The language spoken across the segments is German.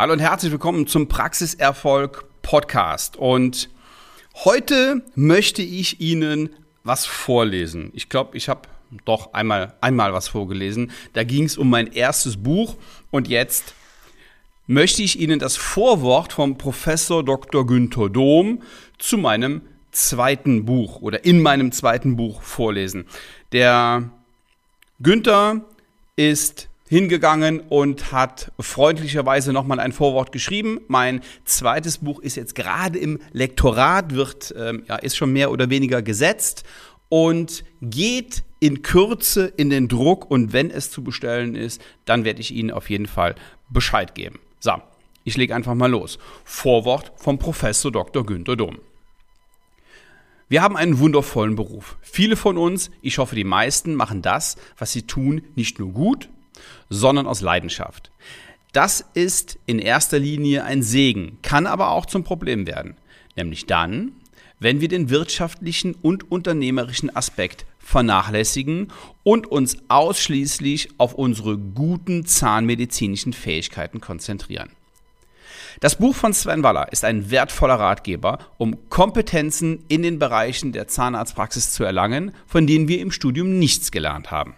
Hallo und herzlich willkommen zum Praxiserfolg Podcast. Und heute möchte ich Ihnen was vorlesen. Ich glaube, ich habe doch einmal, einmal was vorgelesen. Da ging es um mein erstes Buch und jetzt möchte ich Ihnen das Vorwort vom Professor Dr. Günther Dom zu meinem zweiten Buch oder in meinem zweiten Buch vorlesen. Der Günther ist hingegangen und hat freundlicherweise nochmal ein Vorwort geschrieben. Mein zweites Buch ist jetzt gerade im Lektorat, wird, ähm, ja, ist schon mehr oder weniger gesetzt und geht in Kürze in den Druck und wenn es zu bestellen ist, dann werde ich Ihnen auf jeden Fall Bescheid geben. So, ich lege einfach mal los. Vorwort vom Professor Dr. Günter Dom. Wir haben einen wundervollen Beruf. Viele von uns, ich hoffe die meisten, machen das, was sie tun, nicht nur gut, sondern aus Leidenschaft. Das ist in erster Linie ein Segen, kann aber auch zum Problem werden. Nämlich dann, wenn wir den wirtschaftlichen und unternehmerischen Aspekt vernachlässigen und uns ausschließlich auf unsere guten zahnmedizinischen Fähigkeiten konzentrieren. Das Buch von Sven Waller ist ein wertvoller Ratgeber, um Kompetenzen in den Bereichen der Zahnarztpraxis zu erlangen, von denen wir im Studium nichts gelernt haben.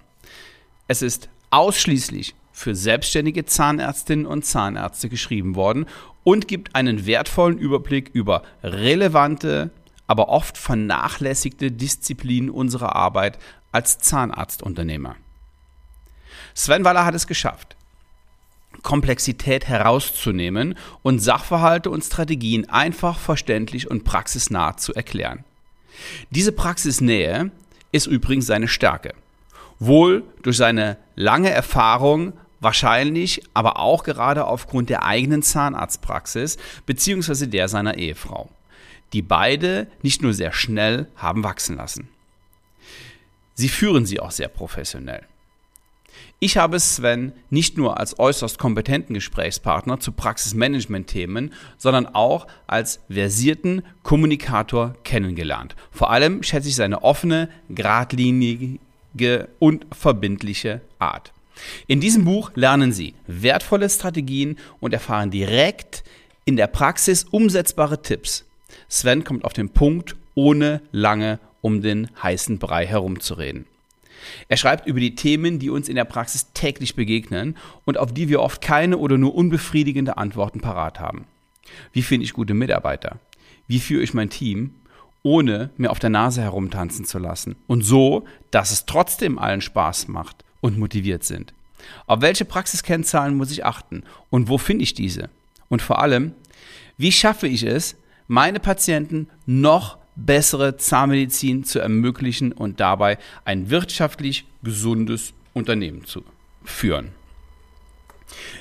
Es ist ausschließlich für selbstständige Zahnärztinnen und Zahnärzte geschrieben worden und gibt einen wertvollen Überblick über relevante, aber oft vernachlässigte Disziplinen unserer Arbeit als Zahnarztunternehmer. Sven Waller hat es geschafft, Komplexität herauszunehmen und Sachverhalte und Strategien einfach verständlich und praxisnah zu erklären. Diese Praxisnähe ist übrigens seine Stärke wohl durch seine lange Erfahrung wahrscheinlich, aber auch gerade aufgrund der eigenen Zahnarztpraxis bzw. der seiner Ehefrau, die beide nicht nur sehr schnell haben wachsen lassen. Sie führen sie auch sehr professionell. Ich habe Sven nicht nur als äußerst kompetenten Gesprächspartner zu Praxismanagement-Themen, sondern auch als versierten Kommunikator kennengelernt. Vor allem schätze ich seine offene, geradlinige und verbindliche Art. In diesem Buch lernen Sie wertvolle Strategien und erfahren direkt in der Praxis umsetzbare Tipps. Sven kommt auf den Punkt, ohne lange um den heißen Brei herumzureden. Er schreibt über die Themen, die uns in der Praxis täglich begegnen und auf die wir oft keine oder nur unbefriedigende Antworten parat haben. Wie finde ich gute Mitarbeiter? Wie führe ich mein Team? Ohne mir auf der Nase herumtanzen zu lassen. Und so, dass es trotzdem allen Spaß macht und motiviert sind. Auf welche Praxiskennzahlen muss ich achten und wo finde ich diese? Und vor allem, wie schaffe ich es, meine Patienten noch bessere Zahnmedizin zu ermöglichen und dabei ein wirtschaftlich gesundes Unternehmen zu führen?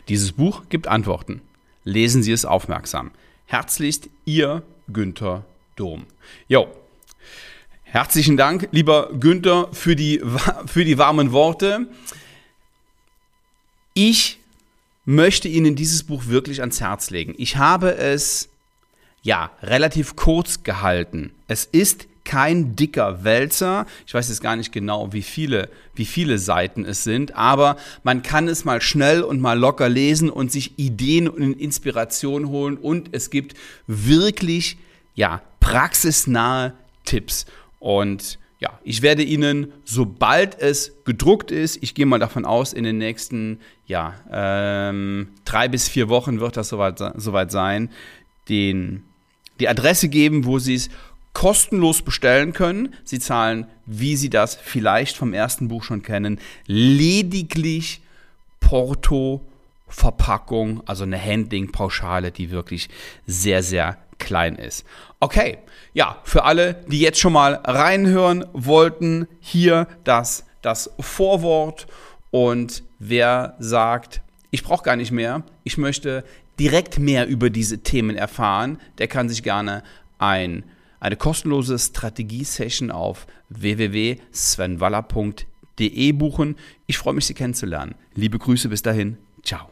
Dieses Buch gibt Antworten. Lesen Sie es aufmerksam. Herzlichst Ihr Günther Dom. Jo. Herzlichen Dank, lieber Günther, für die, für die warmen Worte. Ich möchte Ihnen dieses Buch wirklich ans Herz legen. Ich habe es ja relativ kurz gehalten. Es ist kein dicker Wälzer. Ich weiß jetzt gar nicht genau, wie viele, wie viele Seiten es sind, aber man kann es mal schnell und mal locker lesen und sich Ideen und Inspiration holen und es gibt wirklich ja, praxisnahe Tipps. Und ja, ich werde Ihnen, sobald es gedruckt ist, ich gehe mal davon aus, in den nächsten ja, ähm, drei bis vier Wochen wird das soweit, soweit sein, den, die Adresse geben, wo Sie es kostenlos bestellen können. Sie zahlen, wie Sie das vielleicht vom ersten Buch schon kennen, lediglich Porto, Verpackung, also eine Handling-Pauschale, die wirklich sehr, sehr klein ist. Okay, ja, für alle, die jetzt schon mal reinhören wollten, hier das, das Vorwort. Und wer sagt, ich brauche gar nicht mehr, ich möchte direkt mehr über diese Themen erfahren, der kann sich gerne ein, eine kostenlose Strategie-Session auf www.svenwaller.de buchen. Ich freue mich, Sie kennenzulernen. Liebe Grüße bis dahin. Ciao.